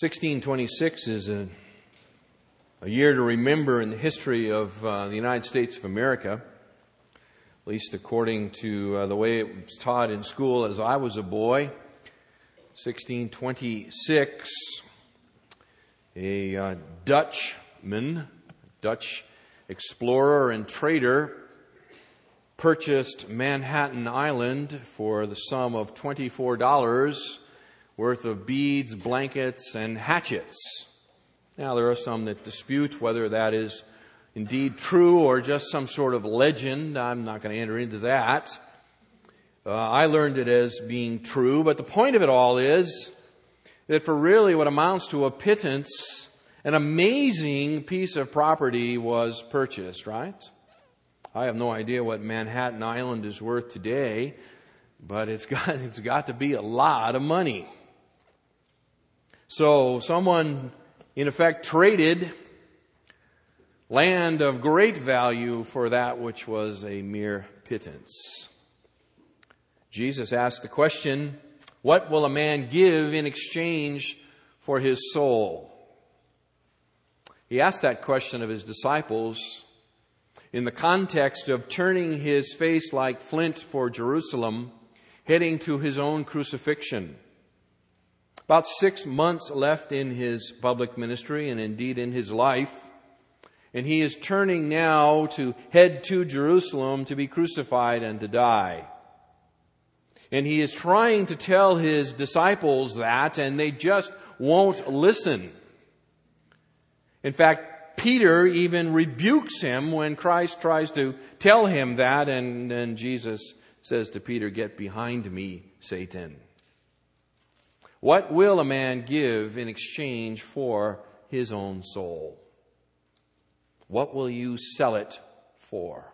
1626 is a, a year to remember in the history of uh, the United States of America, at least according to uh, the way it was taught in school as I was a boy. 1626, a uh, Dutchman, Dutch explorer and trader, purchased Manhattan Island for the sum of $24 worth of beads, blankets, and hatchets. Now, there are some that dispute whether that is indeed true or just some sort of legend. I'm not going to enter into that. Uh, I learned it as being true, but the point of it all is that for really what amounts to a pittance, an amazing piece of property was purchased, right? I have no idea what Manhattan Island is worth today, but it's got, it's got to be a lot of money. So someone, in effect, traded land of great value for that which was a mere pittance. Jesus asked the question, what will a man give in exchange for his soul? He asked that question of his disciples in the context of turning his face like flint for Jerusalem, heading to his own crucifixion. About six months left in his public ministry and indeed in his life. And he is turning now to head to Jerusalem to be crucified and to die. And he is trying to tell his disciples that and they just won't listen. In fact, Peter even rebukes him when Christ tries to tell him that and then Jesus says to Peter, get behind me, Satan. What will a man give in exchange for his own soul? What will you sell it for?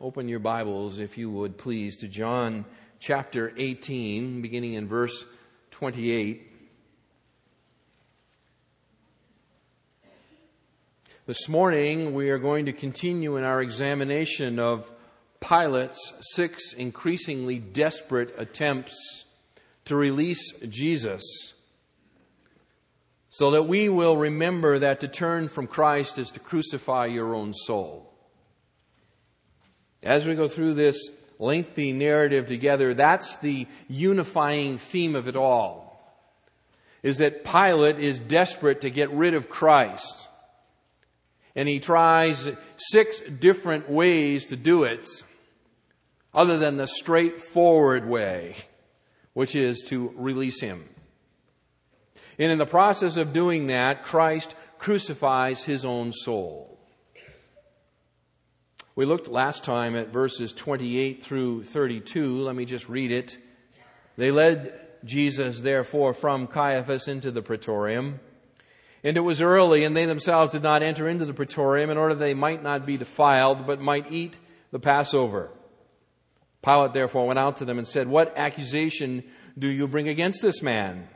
Open your Bibles, if you would please, to John chapter 18, beginning in verse 28. This morning, we are going to continue in our examination of Pilate's six increasingly desperate attempts to release Jesus so that we will remember that to turn from Christ is to crucify your own soul. As we go through this lengthy narrative together, that's the unifying theme of it all. Is that Pilate is desperate to get rid of Christ. And he tries six different ways to do it, other than the straightforward way which is to release him. And in the process of doing that, Christ crucifies his own soul. We looked last time at verses 28 through 32. Let me just read it. They led Jesus, therefore, from Caiaphas into the praetorium. And it was early, and they themselves did not enter into the praetorium in order that they might not be defiled, but might eat the Passover. Pilate therefore went out to them and said, What accusation do you bring against this man?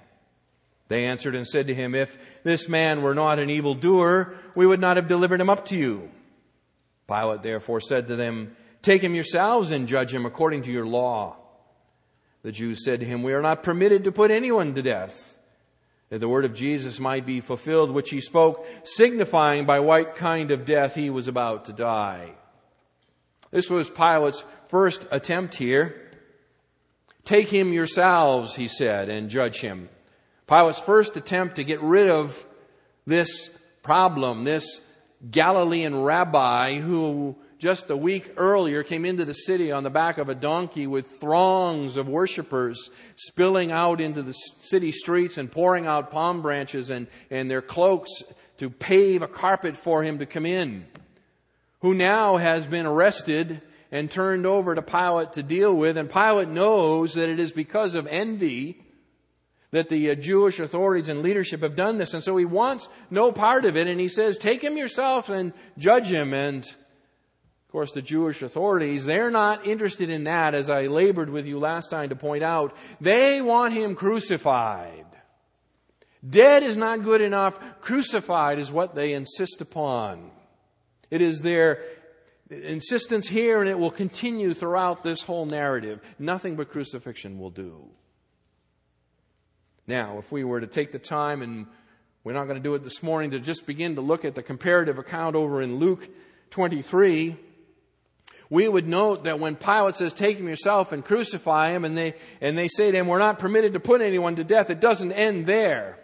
They answered and said to him, If this man were not an evildoer, we would not have delivered him up to you. Pilate therefore said to them, Take him yourselves and judge him according to your law. The Jews said to him, We are not permitted to put anyone to death, that the word of Jesus might be fulfilled, which he spoke, signifying by what kind of death he was about to die. This was Pilate's first attempt here. Take him yourselves, he said, and judge him. Pilate's first attempt to get rid of this problem, this Galilean rabbi who just a week earlier came into the city on the back of a donkey with throngs of worshippers spilling out into the city streets and pouring out palm branches and, and their cloaks to pave a carpet for him to come in, who now has been arrested and turned over to Pilate to deal with. And Pilate knows that it is because of envy that the uh, Jewish authorities and leadership have done this. And so he wants no part of it. And he says, take him yourself and judge him. And of course, the Jewish authorities, they're not interested in that, as I labored with you last time to point out. They want him crucified. Dead is not good enough. Crucified is what they insist upon. It is their insistence here, and it will continue throughout this whole narrative. Nothing but crucifixion will do. Now, if we were to take the time, and we're not going to do it this morning, to just begin to look at the comparative account over in Luke 23, we would note that when Pilate says, take him yourself and crucify him, and they, and they say to him, we're not permitted to put anyone to death, it doesn't end there.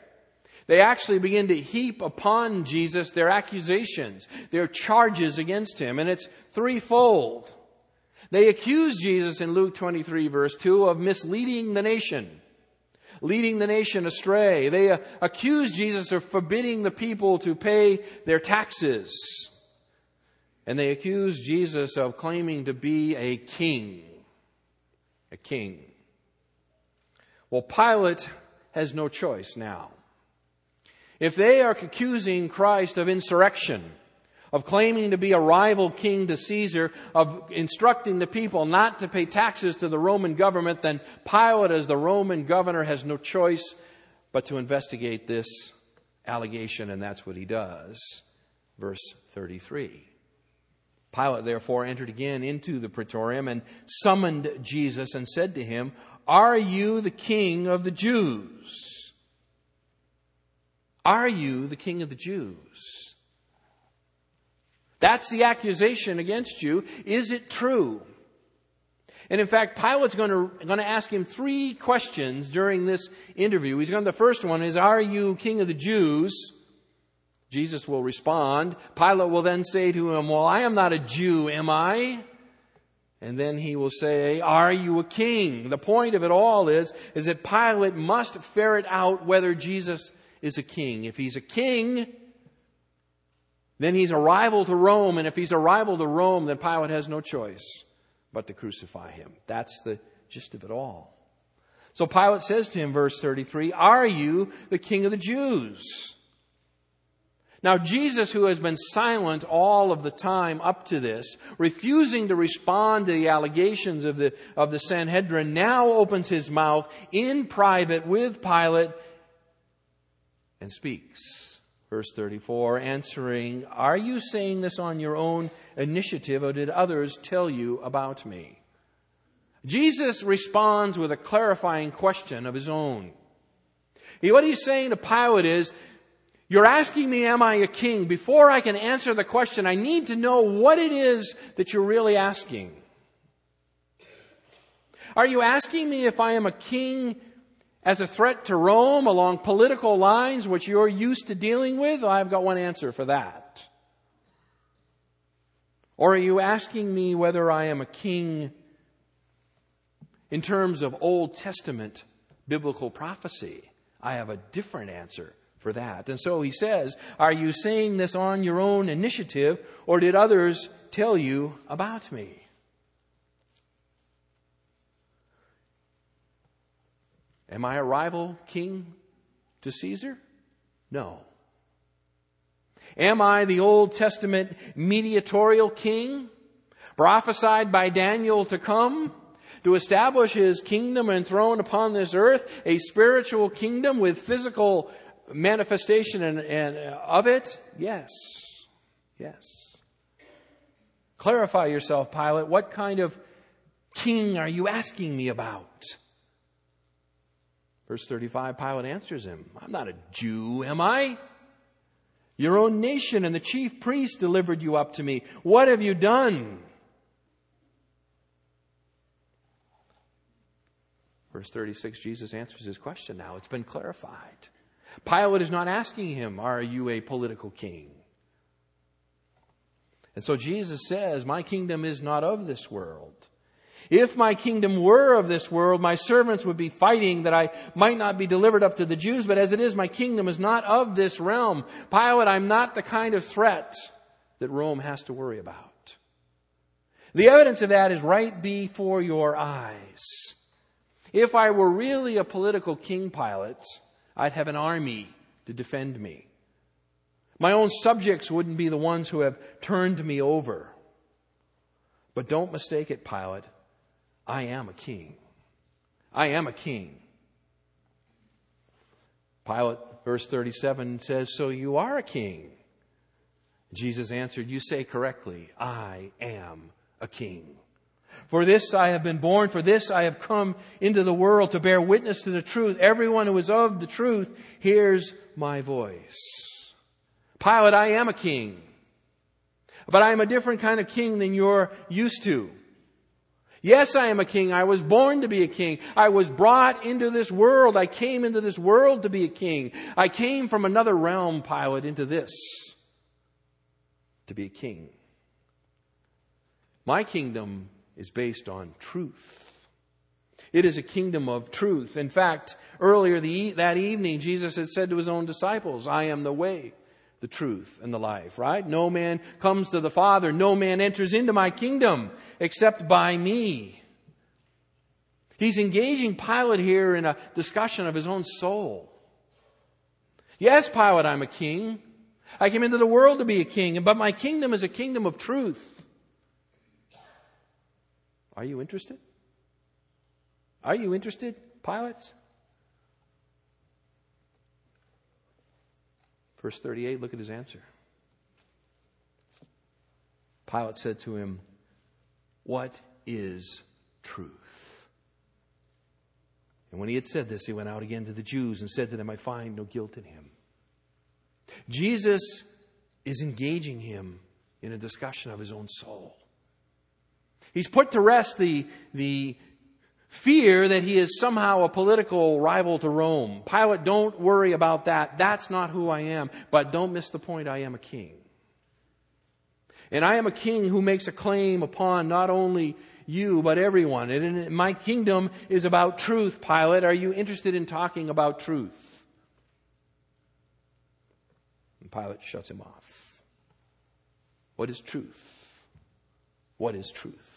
They actually begin to heap upon Jesus their accusations, their charges against him, and it's threefold. They accuse Jesus in Luke 23 verse 2 of misleading the nation, leading the nation astray. They uh, accuse Jesus of forbidding the people to pay their taxes. And they accuse Jesus of claiming to be a king. A king. Well, Pilate has no choice now. If they are accusing Christ of insurrection, of claiming to be a rival king to Caesar, of instructing the people not to pay taxes to the Roman government, then Pilate, as the Roman governor, has no choice but to investigate this allegation, and that's what he does. Verse 33. Pilate therefore entered again into the praetorium and summoned Jesus and said to him, Are you the king of the Jews? Are you the king of the Jews? That's the accusation against you. Is it true? And in fact, Pilate's going to, going to ask him three questions during this interview. He's going to, the first one is, Are you king of the Jews? Jesus will respond. Pilate will then say to him, Well, I am not a Jew, am I? And then he will say, Are you a king? The point of it all is, is that Pilate must ferret out whether Jesus is a king. If he's a king, then he's a rival to Rome, and if he's a rival to Rome, then Pilate has no choice but to crucify him. That's the gist of it all. So Pilate says to him, verse 33, Are you the king of the Jews? Now, Jesus, who has been silent all of the time up to this, refusing to respond to the allegations of the, of the Sanhedrin, now opens his mouth in private with Pilate and speaks. Verse 34, answering, Are you saying this on your own initiative or did others tell you about me? Jesus responds with a clarifying question of his own. What he's saying to Pilate is, you're asking me, am I a king? Before I can answer the question, I need to know what it is that you're really asking. Are you asking me if I am a king as a threat to Rome along political lines, which you're used to dealing with? I've got one answer for that. Or are you asking me whether I am a king in terms of Old Testament biblical prophecy? I have a different answer for that. And so he says, Are you saying this on your own initiative, or did others tell you about me? Am I a rival king to Caesar? No. Am I the Old Testament mediatorial king prophesied by Daniel to come? to establish his kingdom and throne upon this earth, a spiritual kingdom with physical manifestation and, and uh, of it? Yes. Yes. Clarify yourself, Pilate. What kind of king are you asking me about? Verse 35, Pilate answers him, I'm not a Jew, am I? Your own nation and the chief priests delivered you up to me. What have you done? Verse 36, Jesus answers his question now. It's been clarified. Pilate is not asking him, Are you a political king? And so Jesus says, My kingdom is not of this world. If my kingdom were of this world, my servants would be fighting that I might not be delivered up to the Jews, but as it is, my kingdom is not of this realm. Pilate, I'm not the kind of threat that Rome has to worry about. The evidence of that is right before your eyes. If I were really a political king Pilate, I'd have an army to defend me. My own subjects wouldn't be the ones who have turned me over. But don't mistake it, Pilate. I am a king. I am a king. Pilate, verse 37 says, So you are a king. Jesus answered, You say correctly, I am a king. For this I have been born, for this I have come into the world to bear witness to the truth. Everyone who is of the truth hears my voice. Pilate, I am a king. But I am a different kind of king than you're used to. Yes, I am a king. I was born to be a king. I was brought into this world. I came into this world to be a king. I came from another realm, Pilate, into this to be a king. My kingdom is based on truth. It is a kingdom of truth. In fact, earlier the, that evening, Jesus had said to his own disciples, I am the way, the truth, and the life, right? No man comes to the Father, no man enters into my kingdom except by me. He's engaging Pilate here in a discussion of his own soul. Yes, Pilate, I'm a king. I came into the world to be a king, but my kingdom is a kingdom of truth. Are you interested? Are you interested, Pilate? Verse 38, look at his answer. Pilate said to him, What is truth? And when he had said this, he went out again to the Jews and said to them, I find no guilt in him. Jesus is engaging him in a discussion of his own soul. He's put to rest the, the fear that he is somehow a political rival to Rome. Pilate, don't worry about that. That's not who I am. But don't miss the point. I am a king. And I am a king who makes a claim upon not only you, but everyone. And my kingdom is about truth, Pilate. Are you interested in talking about truth? And Pilate shuts him off. What is truth? What is truth?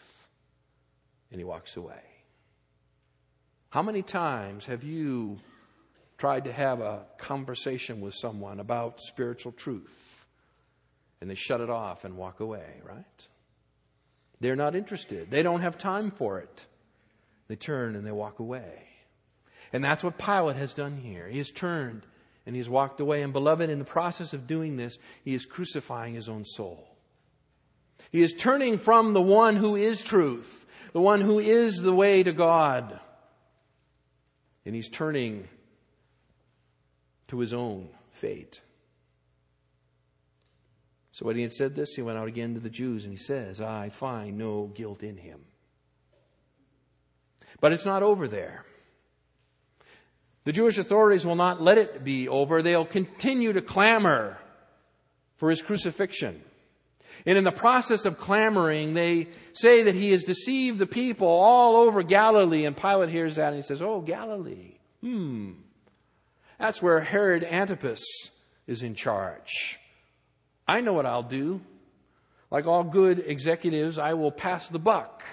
and he walks away. How many times have you tried to have a conversation with someone about spiritual truth and they shut it off and walk away, right? They're not interested. They don't have time for it. They turn and they walk away. And that's what Pilate has done here. He has turned and he's walked away. And beloved, in the process of doing this, he is crucifying his own soul. He is turning from the one who is truth the one who is the way to God. And he's turning to his own fate. So when he had said this, he went out again to the Jews and he says, I find no guilt in him. But it's not over there. The Jewish authorities will not let it be over. They'll continue to clamor for his crucifixion. And in the process of clamoring, they say that he has deceived the people all over Galilee. And Pilate hears that and he says, Oh, Galilee. Hmm. That's where Herod Antipas is in charge. I know what I'll do. Like all good executives, I will pass the buck.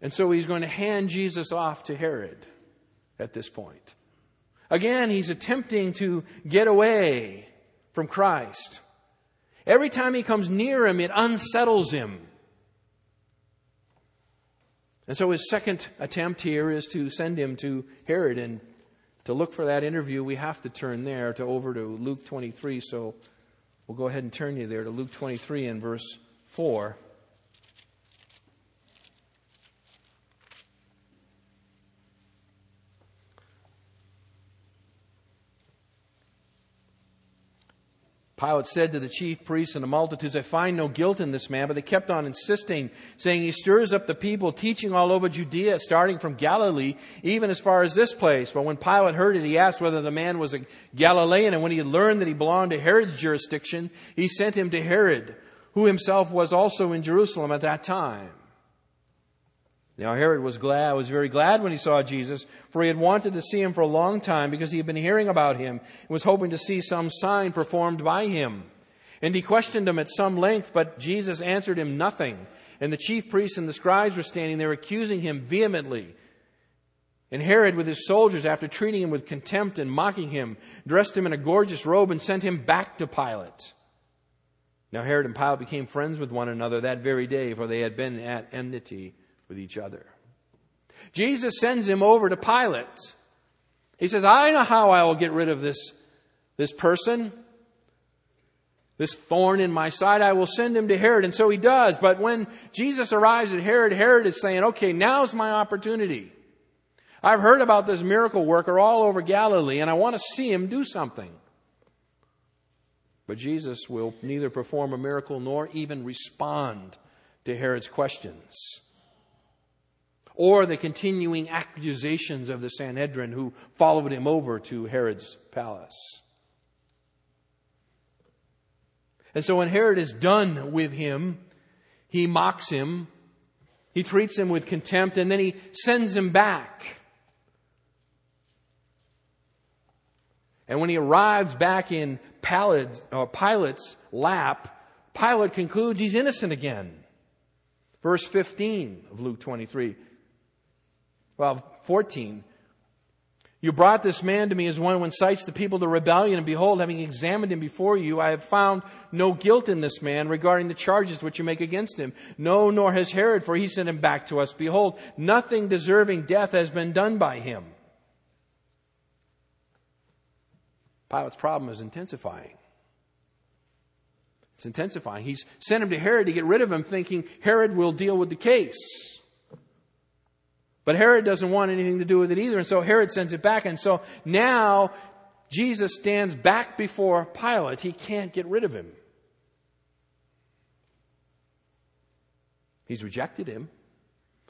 And so he's going to hand Jesus off to Herod at this point. Again, he's attempting to get away from Christ. Every time he comes near him, it unsettles him. And so his second attempt here is to send him to Herod. And to look for that interview, we have to turn there to over to Luke 23. So we'll go ahead and turn you there to Luke 23 and verse 4. Pilate said to the chief priests and the multitudes, I find no guilt in this man, but they kept on insisting, saying, He stirs up the people, teaching all over Judea, starting from Galilee, even as far as this place. But when Pilate heard it, he asked whether the man was a Galilean, and when he learned that he belonged to Herod's jurisdiction, he sent him to Herod, who himself was also in Jerusalem at that time. Now Herod was glad, was very glad when he saw Jesus, for he had wanted to see him for a long time because he had been hearing about him and was hoping to see some sign performed by him. And he questioned him at some length, but Jesus answered him nothing. And the chief priests and the scribes were standing there accusing him vehemently. And Herod, with his soldiers, after treating him with contempt and mocking him, dressed him in a gorgeous robe and sent him back to Pilate. Now Herod and Pilate became friends with one another that very day, for they had been at enmity with each other. Jesus sends him over to Pilate. He says, I know how I will get rid of this, this person. This thorn in my side, I will send him to Herod. And so he does. But when Jesus arrives at Herod, Herod is saying, okay, now's my opportunity. I've heard about this miracle worker all over Galilee and I want to see him do something. But Jesus will neither perform a miracle nor even respond to Herod's questions or the continuing accusations of the Sanhedrin who followed him over to Herod's palace. And so when Herod is done with him, he mocks him, he treats him with contempt, and then he sends him back. And when he arrives back in Pilate's, uh, Pilate's lap, Pilate concludes he's innocent again. Verse 15 of Luke 23. Well, 14. You brought this man to me as one who incites the people to rebellion, and behold, having examined him before you, I have found no guilt in this man regarding the charges which you make against him. No, nor has Herod, for he sent him back to us. Behold, nothing deserving death has been done by him. Pilate's problem is intensifying. It's intensifying. He's sent him to Herod to get rid of him, thinking Herod will deal with the case. But Herod doesn't want anything to do with it either, and so Herod sends it back. And so now Jesus stands back before Pilate. He can't get rid of him. He's rejected him.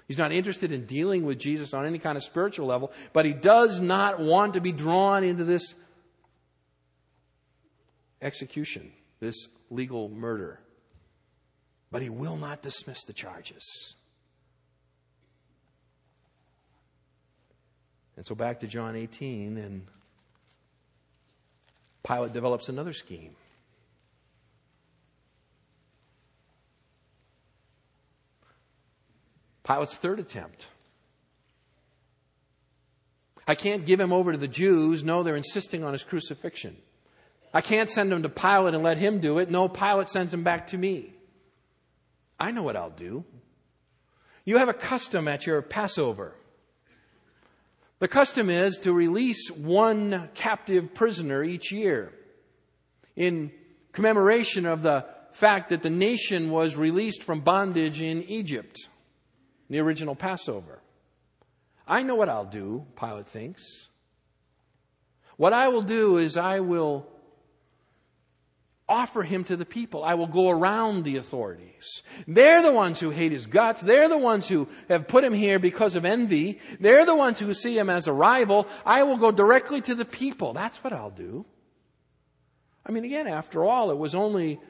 He's not interested in dealing with Jesus on any kind of spiritual level, but he does not want to be drawn into this execution, this legal murder. But he will not dismiss the charges. And so back to John 18, and Pilate develops another scheme. Pilate's third attempt. I can't give him over to the Jews. No, they're insisting on his crucifixion. I can't send him to Pilate and let him do it. No, Pilate sends him back to me. I know what I'll do. You have a custom at your Passover. The custom is to release one captive prisoner each year in commemoration of the fact that the nation was released from bondage in Egypt, the original Passover. I know what I'll do, Pilate thinks. What I will do is I will offer him to the people. I will go around the authorities. They're the ones who hate his guts. They're the ones who have put him here because of envy. They're the ones who see him as a rival. I will go directly to the people. That's what I'll do. I mean, again, after all, it was only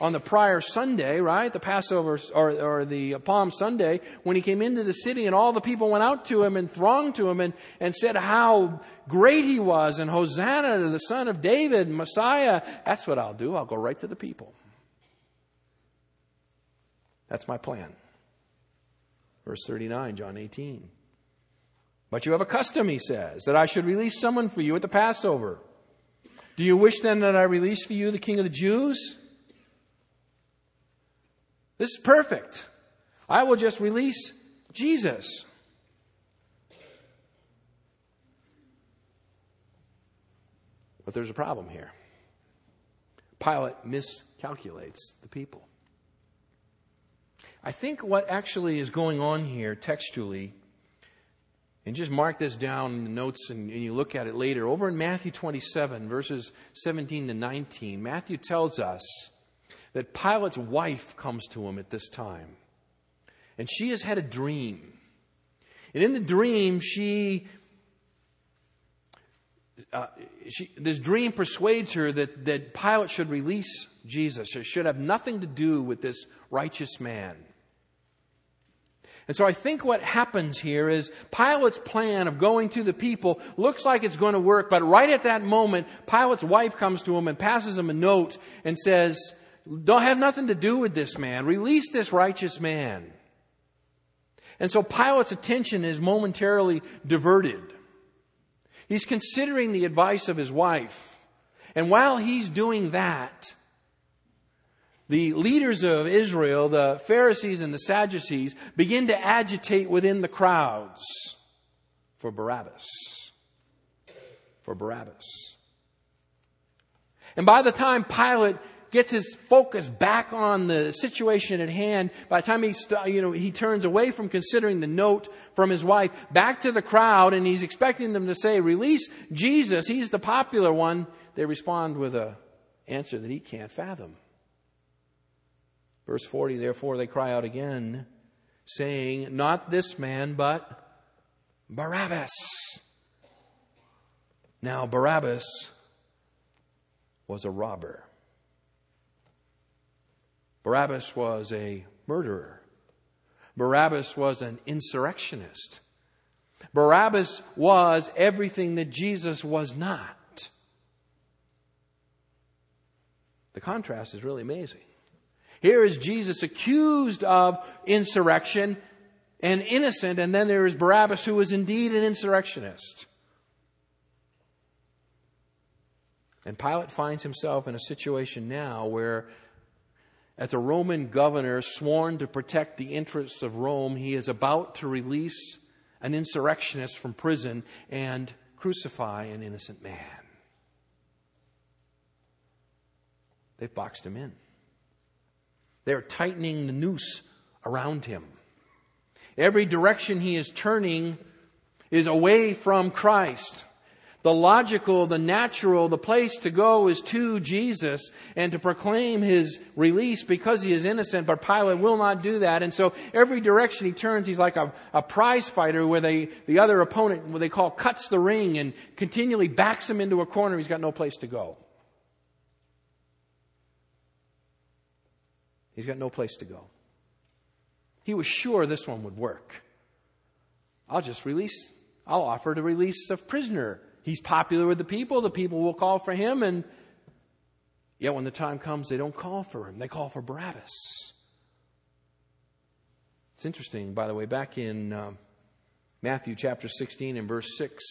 on the prior Sunday, right? The Passover or, or, the Palm Sunday, when he came into the city and all the people went out to him and thronged to him and, and said how great he was and Hosanna to the son of David, Messiah. That's what I'll do. I'll go right to the people. That's my plan. Verse 39, John 18. But you have a custom, he says, that I should release someone for you at the Passover. Do you wish then that I release for you the king of the Jews? This is perfect. I will just release Jesus. But there's a problem here. Pilate miscalculates the people. I think what actually is going on here textually, and just mark this down in the notes and, and, you look at it later, over in Matthew 27, verses 17 to 19, Matthew tells us that Pilate's wife comes to him at this time. And she has had a dream. And in the dream, she, uh, she, this dream persuades her that, that Pilate should release Jesus, or should have nothing to do with this righteous man. And so I think what happens here is Pilate's plan of going to the people looks like it's going to work, but right at that moment, Pilate's wife comes to him and passes him a note and says, don't have nothing to do with this man. Release this righteous man. And so Pilate's attention is momentarily diverted. He's considering the advice of his wife. And while he's doing that, the leaders of Israel, the Pharisees and the Sadducees, begin to agitate within the crowds for Barabbas. For Barabbas. And by the time Pilate gets his focus back on the situation at hand, by the time he, you know, he turns away from considering the note from his wife back to the crowd and he's expecting them to say, release Jesus. He's the popular one. They respond with a answer that he can't fathom. Verse 40, therefore they cry out again, saying, not this man, but Barabbas. Now Barabbas was a robber. Barabbas was a murderer. Barabbas was an insurrectionist. Barabbas was everything that Jesus was not. The contrast is really amazing. Here is Jesus accused of insurrection and innocent, and then there is Barabbas who was indeed an insurrectionist. And Pilate finds himself in a situation now where, as a Roman governor sworn to protect the interests of Rome, he is about to release an insurrectionist from prison and crucify an innocent man. They've boxed him in. They're tightening the noose around him. Every direction he is turning is away from Christ the logical, the natural, the place to go is to Jesus and to proclaim his release because he is innocent, but Pilate will not do that. And so every direction he turns, he's like a, a prize fighter where they, the other opponent, what they call cuts the ring and continually backs him into a corner. He's got no place to go. He's got no place to go. He was sure this one would work. I'll just release, I'll offer to release a prisoner He's popular with the people. The people will call for him. And yet when the time comes, they don't call for him. They call for Barabbas. It's interesting, by the way, back in uh, Matthew chapter 16 and verse 6,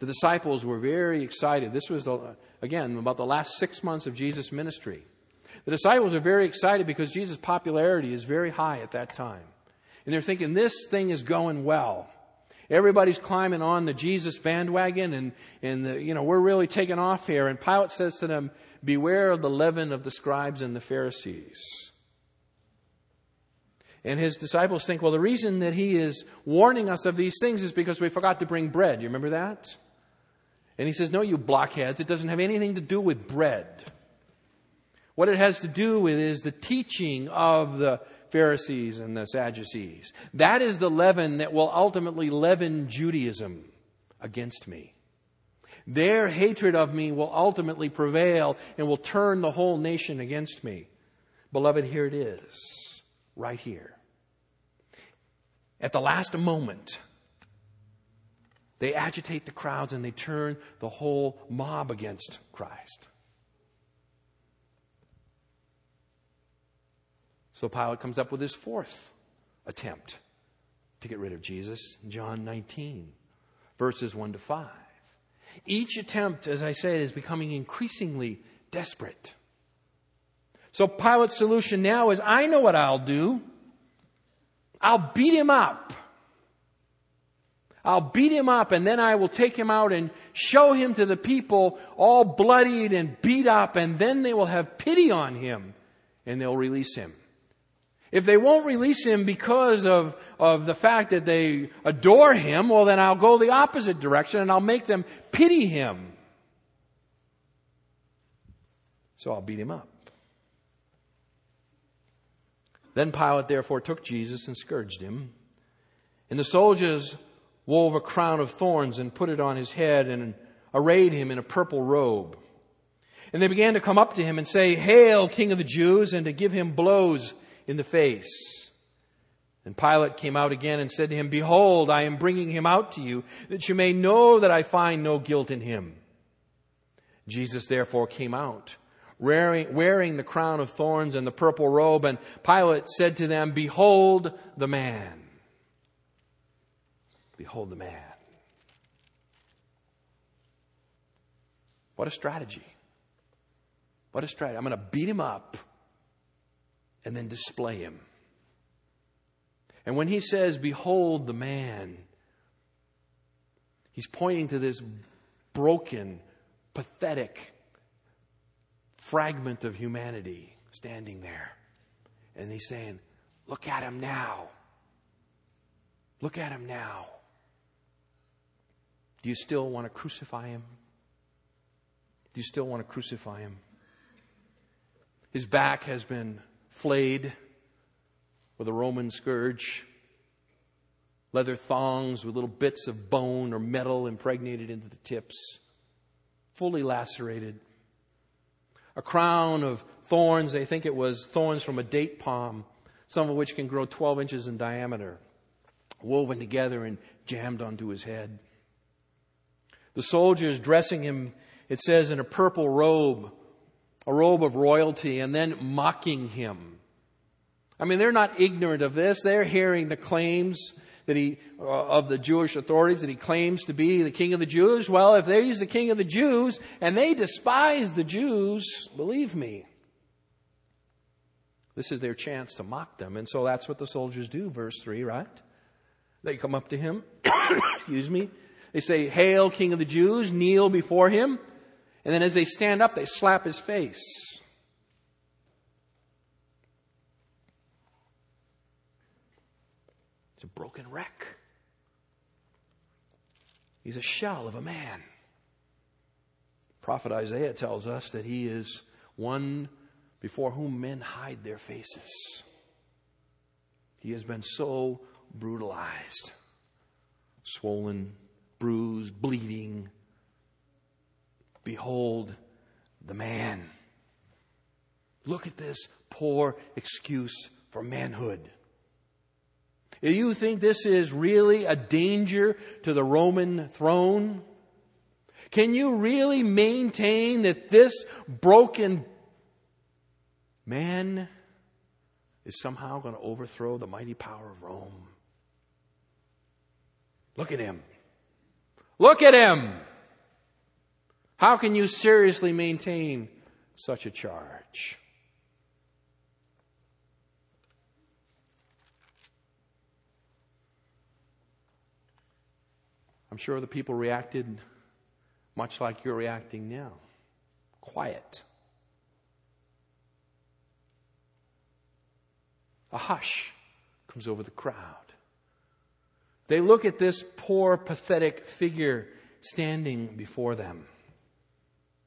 the disciples were very excited. This was, the, again, about the last six months of Jesus' ministry. The disciples are very excited because Jesus' popularity is very high at that time. And they're thinking, this thing is going well. Everybody's climbing on the Jesus bandwagon and, and the, you know, we're really taking off here. And Pilate says to them, beware of the leaven of the scribes and the Pharisees. And his disciples think, well, the reason that he is warning us of these things is because we forgot to bring bread. You remember that? And he says, no, you blockheads, it doesn't have anything to do with bread. What it has to do with is the teaching of the Pharisees and the Sadducees. That is the leaven that will ultimately leaven Judaism against me. Their hatred of me will ultimately prevail and will turn the whole nation against me. Beloved, here it is, right here. At the last moment, they agitate the crowds and they turn the whole mob against Christ. So Pilate comes up with his fourth attempt to get rid of Jesus, John 19, verses 1 to 5. Each attempt, as I said, is becoming increasingly desperate. So Pilate's solution now is I know what I'll do. I'll beat him up. I'll beat him up and then I will take him out and show him to the people all bloodied and beat up and then they will have pity on him and they'll release him. If they won't release him because of, of the fact that they adore him, well, then I'll go the opposite direction and I'll make them pity him. So I'll beat him up. Then Pilate therefore took Jesus and scourged him. And the soldiers wove a crown of thorns and put it on his head and arrayed him in a purple robe. And they began to come up to him and say, Hail, King of the Jews, and to give him blows in the face. And Pilate came out again and said to him, Behold, I am bringing him out to you, that you may know that I find no guilt in him. Jesus therefore came out, wearing, wearing the crown of thorns and the purple robe, and Pilate said to them, Behold the man. Behold the man. What a strategy. What a strategy. I'm going to beat him up and then display him. And when he says, Behold the man, he's pointing to this broken, pathetic, fragment of humanity standing there. And he's saying, Look at him now. Look at him now. Do you still want to crucify him? Do you still want to crucify him? His back has been flayed with a Roman scourge, leather thongs with little bits of bone or metal impregnated into the tips, fully lacerated. A crown of thorns, they think it was thorns from a date palm, some of which can grow 12 inches in diameter, woven together and jammed onto his head. The soldiers dressing him, it says, in a purple robe, a robe of royalty, and then mocking him. I mean, they're not ignorant of this. They're hearing the claims that he, uh, of the Jewish authorities that he claims to be the king of the Jews. Well, if he's the king of the Jews and they despise the Jews, believe me, this is their chance to mock them. And so that's what the soldiers do, verse 3, right? They come up to him, excuse me. They say, Hail, King of the Jews, kneel before him. And then as they stand up, they slap his face. It's a broken wreck. He's a shell of a man. Prophet Isaiah tells us that he is one before whom men hide their faces. He has been so brutalized, swollen, bruised, bleeding. Behold the man. Look at this poor excuse for manhood. Do you think this is really a danger to the Roman throne? Can you really maintain that this broken Man is somehow going to overthrow the mighty power of Rome. Look at him. Look at him. How can you seriously maintain such a charge? I'm sure the people reacted much like you're reacting now. Quiet. A hush comes over the crowd. They look at this poor, pathetic figure standing before them,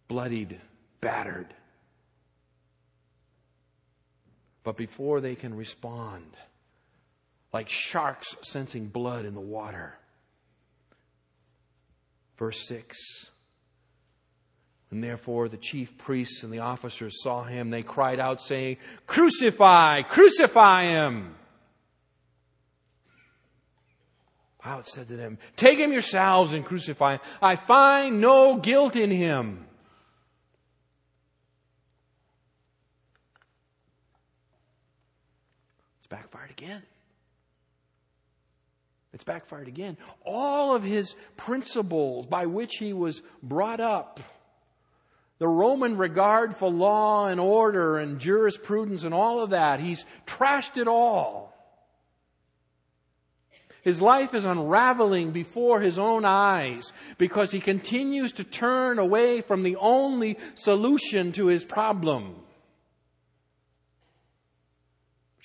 bloodied, battered. But before they can respond, like sharks sensing blood in the water, verse 6 and therefore the chief priests and the officers saw him. They cried out saying, Crucify! Crucify him! Pilate said to them, Take him yourselves and crucify him. I find no guilt in him. It's backfired again. It's backfired again. All of his principles by which he was brought up the Roman regard for law and order and jurisprudence and all of that. He's trashed it all. His life is unraveling before his own eyes because he continues to turn away from the only solution to his problem,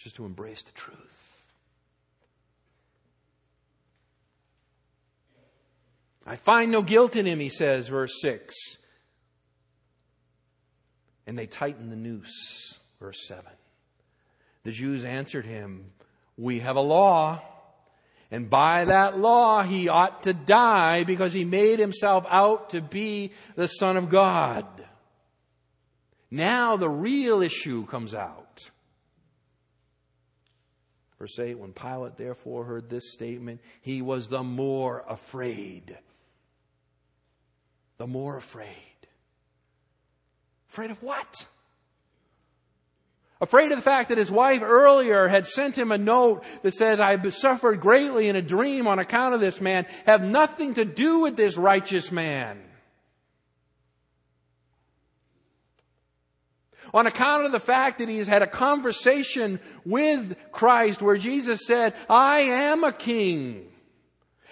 which is to embrace the truth. I find no guilt in him, he says, verse 6 and they tighten the noose. Verse 7. The Jews answered him, We have a law, and by that law he ought to die because he made himself out to be the Son of God. Now the real issue comes out. Verse 8 When Pilate therefore heard this statement, he was the more afraid. The more afraid. Afraid of what? Afraid of the fact that his wife earlier had sent him a note that says, I have suffered greatly in a dream on account of this man, have nothing to do with this righteous man. On account of the fact that he's had a conversation with Christ where Jesus said, I am a king.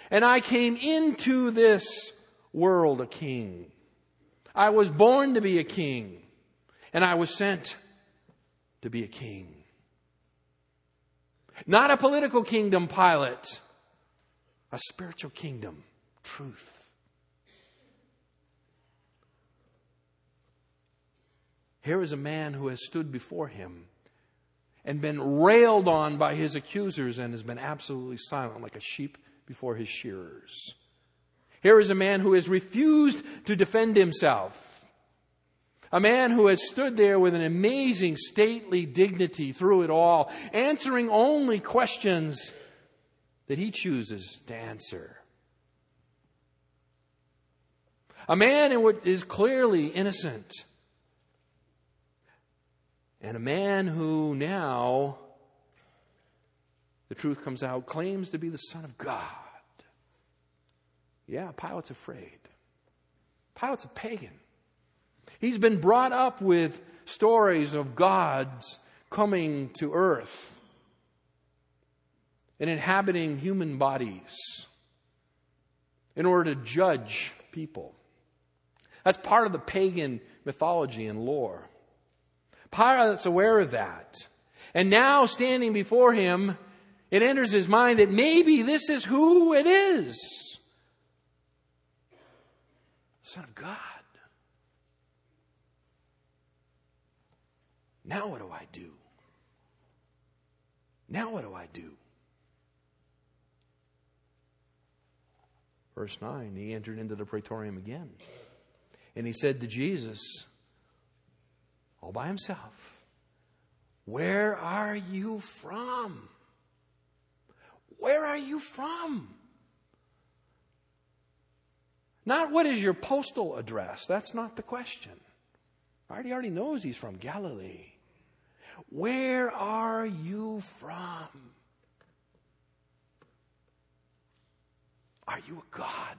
And I came into this world a king. I was born to be a king. And I was sent to be a king. Not a political kingdom, Pilate, a spiritual kingdom, truth. Here is a man who has stood before him and been railed on by his accusers and has been absolutely silent like a sheep before his shearers. Here is a man who has refused to defend himself. A man who has stood there with an amazing stately dignity through it all, answering only questions that he chooses to answer. A man who is clearly innocent. And a man who now, the truth comes out, claims to be the Son of God. Yeah, Pilate's afraid. Pilate's a pagan. He's been brought up with stories of gods coming to earth and inhabiting human bodies in order to judge people. That's part of the pagan mythology and lore. Pilate's aware of that. And now, standing before him, it enters his mind that maybe this is who it is Son of God. Now, what do I do? Now, what do I do? Verse 9, he entered into the praetorium again. And he said to Jesus, all by himself, Where are you from? Where are you from? Not what is your postal address. That's not the question. He already knows he's from Galilee. Where are you from? Are you a God?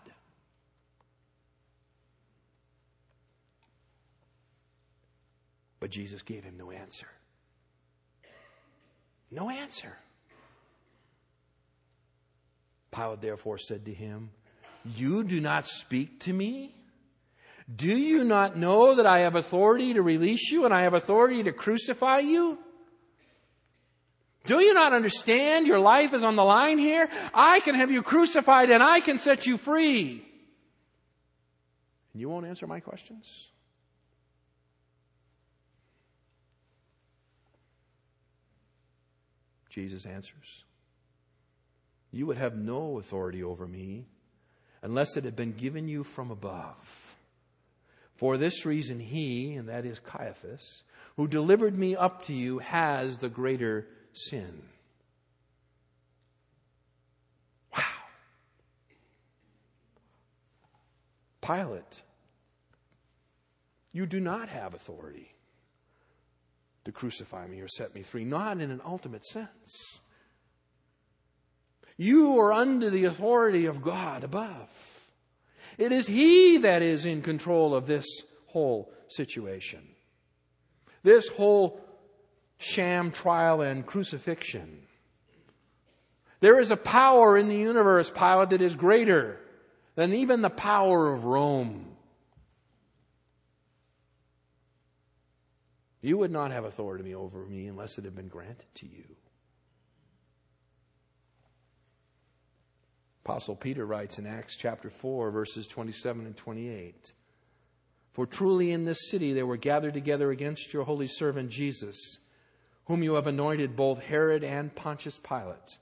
But Jesus gave him no answer. No answer. Pilate therefore said to him, You do not speak to me? Do you not know that I have authority to release you and I have authority to crucify you? Do you not understand your life is on the line here? I can have you crucified and I can set you free. And you won't answer my questions? Jesus answers. You would have no authority over me unless it had been given you from above. For this reason, he, and that is Caiaphas, who delivered me up to you, has the greater sin. Wow. Pilate, you do not have authority to crucify me or set me free, not in an ultimate sense. You are under the authority of God above. It is He that is in control of this whole situation. This whole sham trial and crucifixion. There is a power in the universe, Pilate, that is greater than even the power of Rome. You would not have authority over me unless it had been granted to you. Apostle Peter writes in Acts chapter 4, verses 27 and 28 For truly in this city they were gathered together against your holy servant Jesus, whom you have anointed both Herod and Pontius Pilate,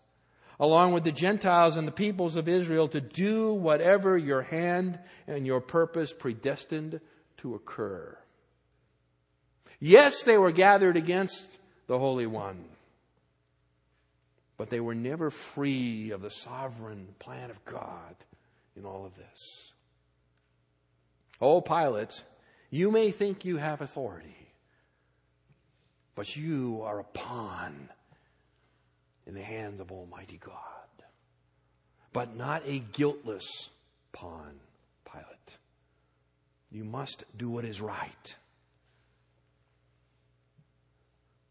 along with the Gentiles and the peoples of Israel, to do whatever your hand and your purpose predestined to occur. Yes, they were gathered against the Holy One, but they were never free of the sovereign plan of God in all of this. Oh, Pilate, you may think you have authority, but you are a pawn in the hands of Almighty God. But not a guiltless pawn, Pilate. You must do what is right.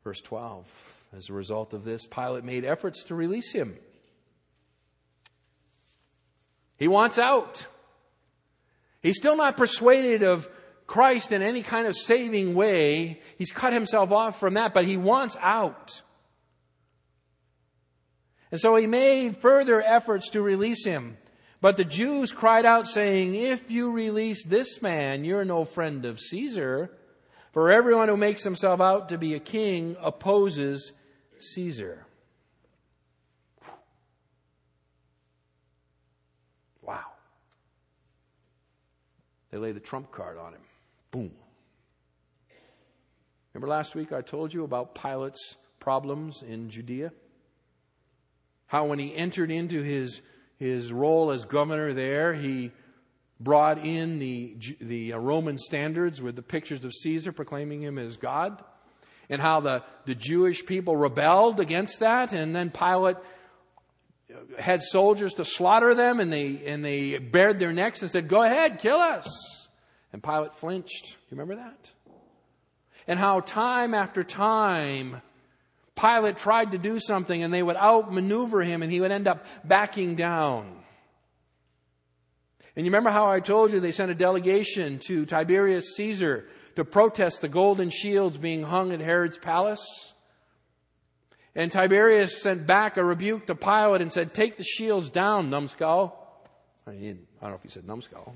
Verse 12 As a result of this, Pilate made efforts to release him. He wants out. He's still not persuaded of Christ in any kind of saving way. He's cut himself off from that, but he wants out. And so he made further efforts to release him. But the Jews cried out saying, if you release this man, you're no friend of Caesar. For everyone who makes himself out to be a king opposes Caesar. Wow. They lay the trump card on him. Boom. Remember last week I told you about Pilate's problems in Judea? How when he entered into his, his role as governor there, he brought in the, the uh, Roman standards with the pictures of Caesar proclaiming him as God. And how the, the Jewish people rebelled against that. And then Pilate uh, had soldiers to slaughter them and they, and they bared their necks and said, go ahead, kill us. And Pilate flinched. You remember that? And how time after time, Pilate tried to do something and they would outmaneuver him and he would end up backing down. And you remember how I told you they sent a delegation to Tiberius Caesar to protest the golden shields being hung at Herod's palace? And Tiberius sent back a rebuke to Pilate and said, Take the shields down, numbskull. I, mean, I don't know if he said numbskull.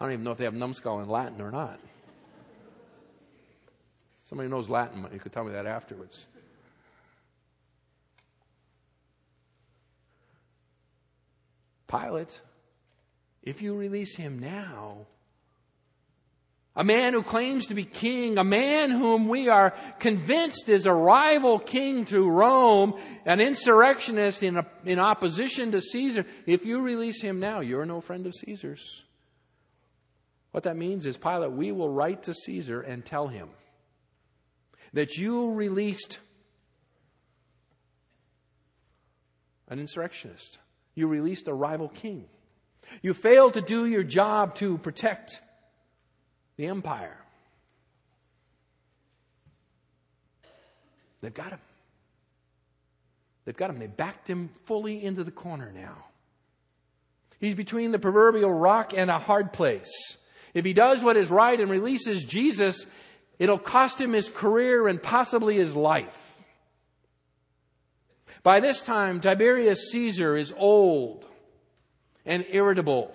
I don't even know if they have numbskull in Latin or not. Somebody knows Latin, you could tell me that afterwards. Pilate, if you release him now, a man who claims to be king, a man whom we are convinced is a rival king to Rome, an insurrectionist in, a, in opposition to Caesar, if you release him now, you're no friend of Caesar's. What that means is, Pilate, we will write to Caesar and tell him that you released an insurrectionist. You released a rival king. You failed to do your job to protect the empire. They've got him. They've got him. They backed him fully into the corner now. He's between the proverbial rock and a hard place. If he does what is right and releases Jesus, it'll cost him his career and possibly his life. By this time, Tiberius Caesar is old and irritable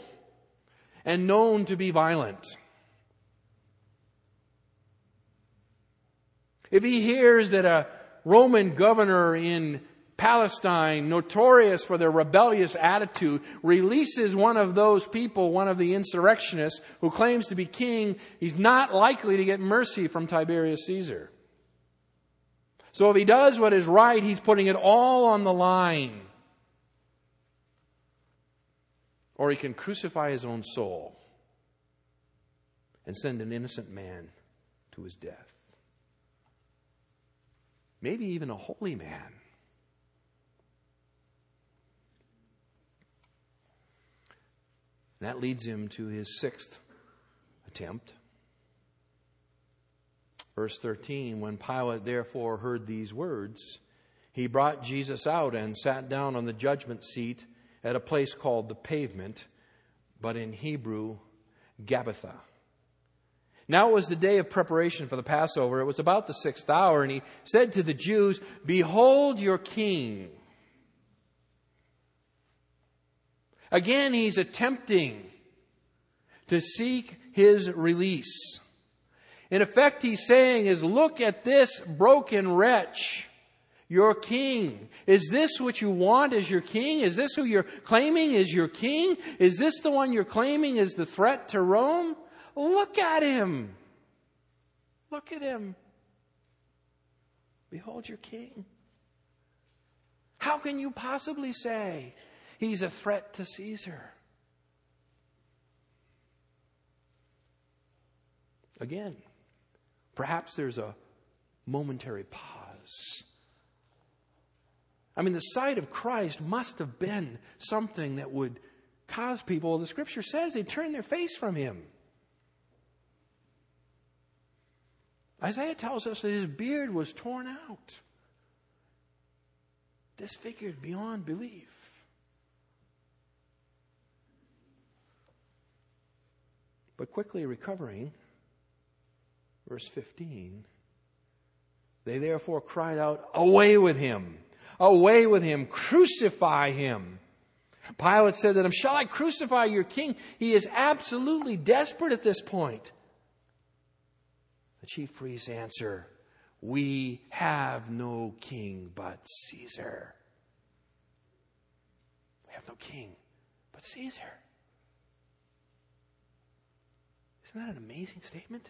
and known to be violent. If he hears that a Roman governor in Palestine, notorious for their rebellious attitude, releases one of those people, one of the insurrectionists who claims to be king, he's not likely to get mercy from Tiberius Caesar. So if he does what is right, he's putting it all on the line. Or he can crucify his own soul and send an innocent man to his death. Maybe even a holy man. That leads him to his sixth attempt. Verse 13 When Pilate therefore heard these words, he brought Jesus out and sat down on the judgment seat at a place called the pavement, but in Hebrew, Gabbatha. Now it was the day of preparation for the Passover. It was about the sixth hour, and he said to the Jews, Behold your king. Again, he's attempting to seek his release. In effect, he's saying is, look at this broken wretch, your king. Is this what you want as your king? Is this who you're claiming is your king? Is this the one you're claiming is the threat to Rome? Look at him. Look at him. Behold your king. How can you possibly say He's a threat to Caesar. Again, perhaps there's a momentary pause. I mean, the sight of Christ must have been something that would cause people, the scripture says, they turn their face from him. Isaiah tells us that his beard was torn out, disfigured beyond belief. But quickly recovering, verse 15, they therefore cried out, Away with him! Away with him! Crucify him! Pilate said to them, Shall I crucify your king? He is absolutely desperate at this point. The chief priests answer, We have no king but Caesar. We have no king but Caesar. Isn't that an amazing statement?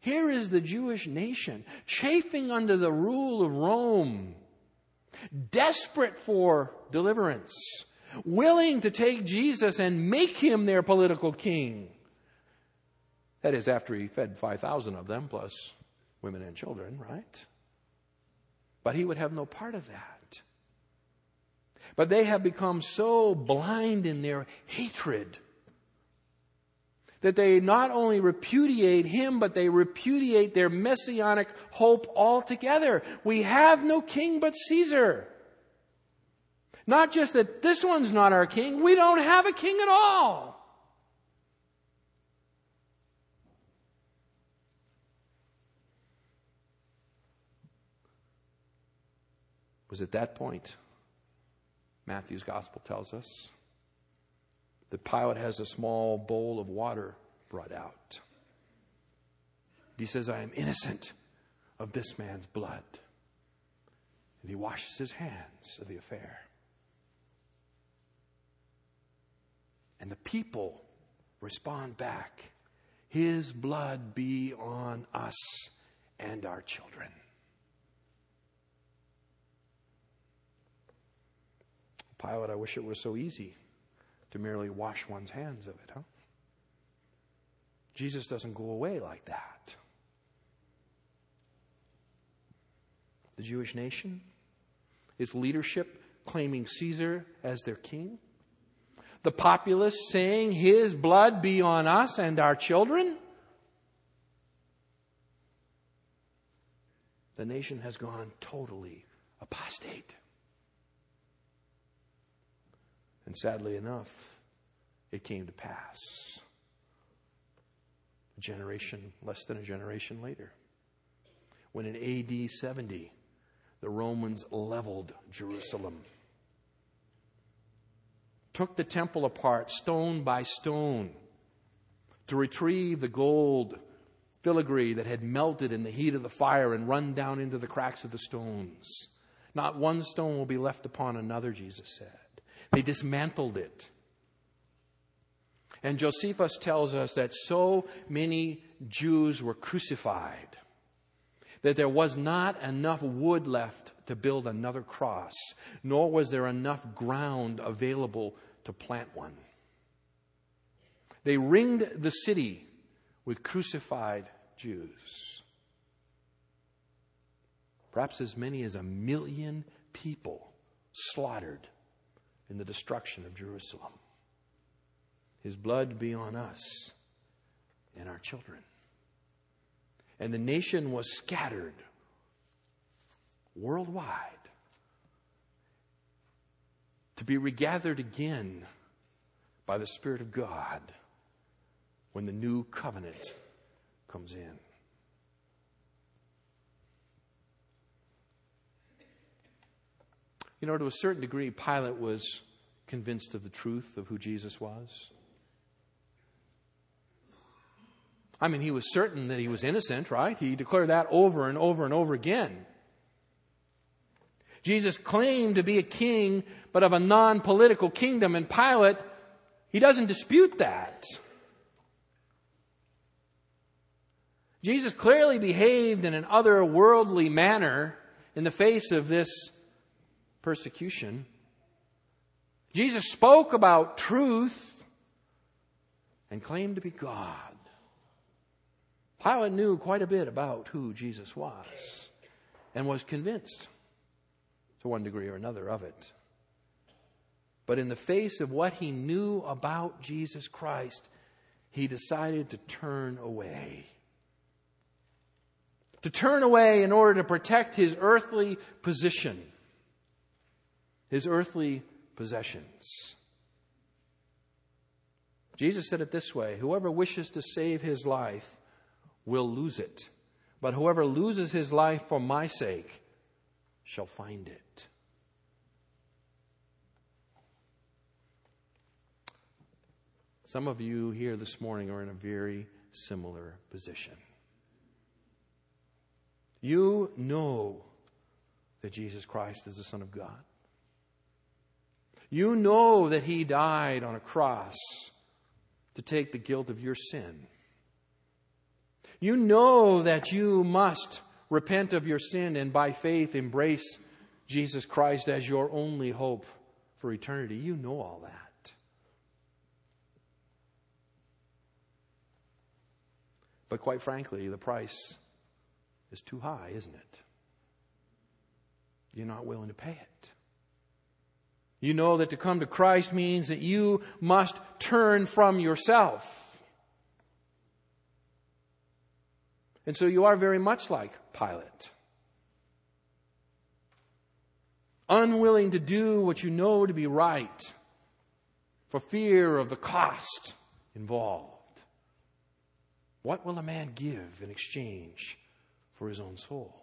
Here is the Jewish nation chafing under the rule of Rome, desperate for deliverance, willing to take Jesus and make him their political king. That is, after he fed 5,000 of them, plus women and children, right? But he would have no part of that. But they have become so blind in their hatred that they not only repudiate him, but they repudiate their messianic hope altogether. We have no king but Caesar. Not just that this one's not our king, we don't have a king at all. was at that point, Matthew's gospel tells us, that Pilate has a small bowl of water brought out. He says, I am innocent of this man's blood. And he washes his hands of the affair. And the people respond back His blood be on us and our children. Pilate, I wish it was so easy to merely wash one's hands of it, huh? Jesus doesn't go away like that. The Jewish nation, its leadership claiming Caesar as their king, the populace saying, His blood be on us and our children. The nation has gone totally apostate. And sadly enough, it came to pass. A generation, less than a generation later, when in AD 70, the Romans leveled Jerusalem, took the temple apart stone by stone to retrieve the gold filigree that had melted in the heat of the fire and run down into the cracks of the stones. Not one stone will be left upon another, Jesus said. They dismantled it. And Josephus tells us that so many Jews were crucified that there was not enough wood left to build another cross, nor was there enough ground available to plant one. They ringed the city with crucified Jews. Perhaps as many as a million people slaughtered in the destruction of Jerusalem. His blood be on us and our children. And the nation was scattered worldwide to be regathered again by the Spirit of God when the new covenant comes in. You know, to a certain degree, Pilate was convinced of the truth of who Jesus was. I mean, he was certain that he was innocent, right? He declared that over and over and over again. Jesus claimed to be a king, but of a non political kingdom, and Pilate, he doesn't dispute that. Jesus clearly behaved in an otherworldly manner in the face of this persecution. Jesus spoke about truth and claimed to be God. Pilate knew quite a bit about who Jesus was and was convinced to one degree or another of it. But in the face of what he knew about Jesus Christ, he decided to turn away. To turn away in order to protect his earthly position his earthly possessions. Jesus said it this way Whoever wishes to save his life will lose it, but whoever loses his life for my sake shall find it. Some of you here this morning are in a very similar position. You know that Jesus Christ is the Son of God. You know that He died on a cross to take the guilt of your sin. You know that you must repent of your sin and by faith embrace Jesus Christ as your only hope for eternity. You know all that. But quite frankly, the price is too high, isn't it? You're not willing to pay it. You know that to come to Christ means that you must turn from yourself. And so you are very much like Pilate. Unwilling to do what you know to be right for fear of the cost involved. What will a man give in exchange for his own soul?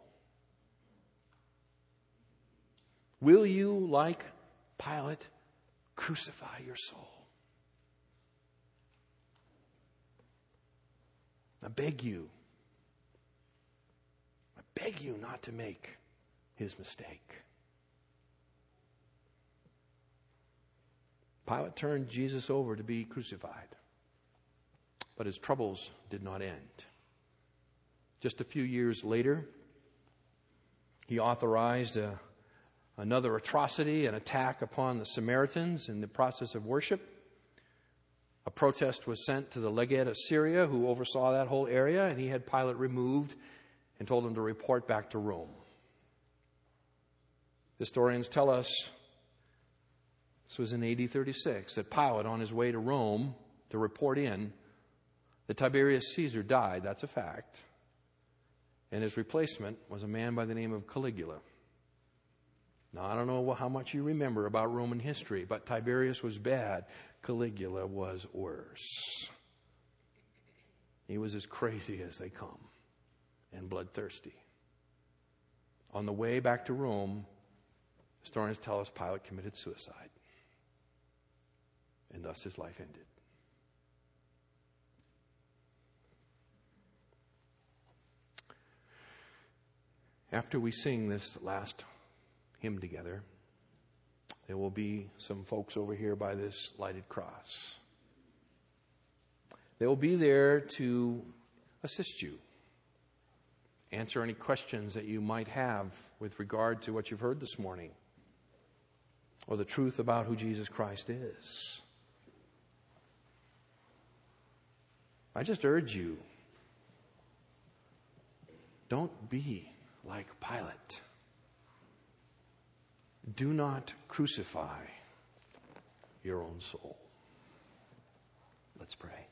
Will you, like Pilate, crucify your soul? I beg you, I beg you not to make his mistake. Pilate turned Jesus over to be crucified. But his troubles did not end. Just a few years later, he authorized a, another atrocity, an attack upon the Samaritans in the process of worship. A protest was sent to the legate of Syria, who oversaw that whole area, and he had Pilate removed and told him to report back to Rome. Historians tell us this was in AD 36 that Pilate, on his way to Rome to report in, that Tiberius Caesar died, that's a fact. And his replacement was a man by the name of Caligula. Now, I don't know how much you remember about Roman history, but Tiberius was bad. Caligula was worse. He was as crazy as they come and bloodthirsty. On the way back to Rome, historians tell us Pilate committed suicide. And thus his life ended. After we sing this last hymn together, there will be some folks over here by this lighted cross. They will be there to assist you, answer any questions that you might have with regard to what you've heard this morning or the truth about who Jesus Christ is. I just urge you don't be like Pilate. Do not crucify your own soul. Let's pray.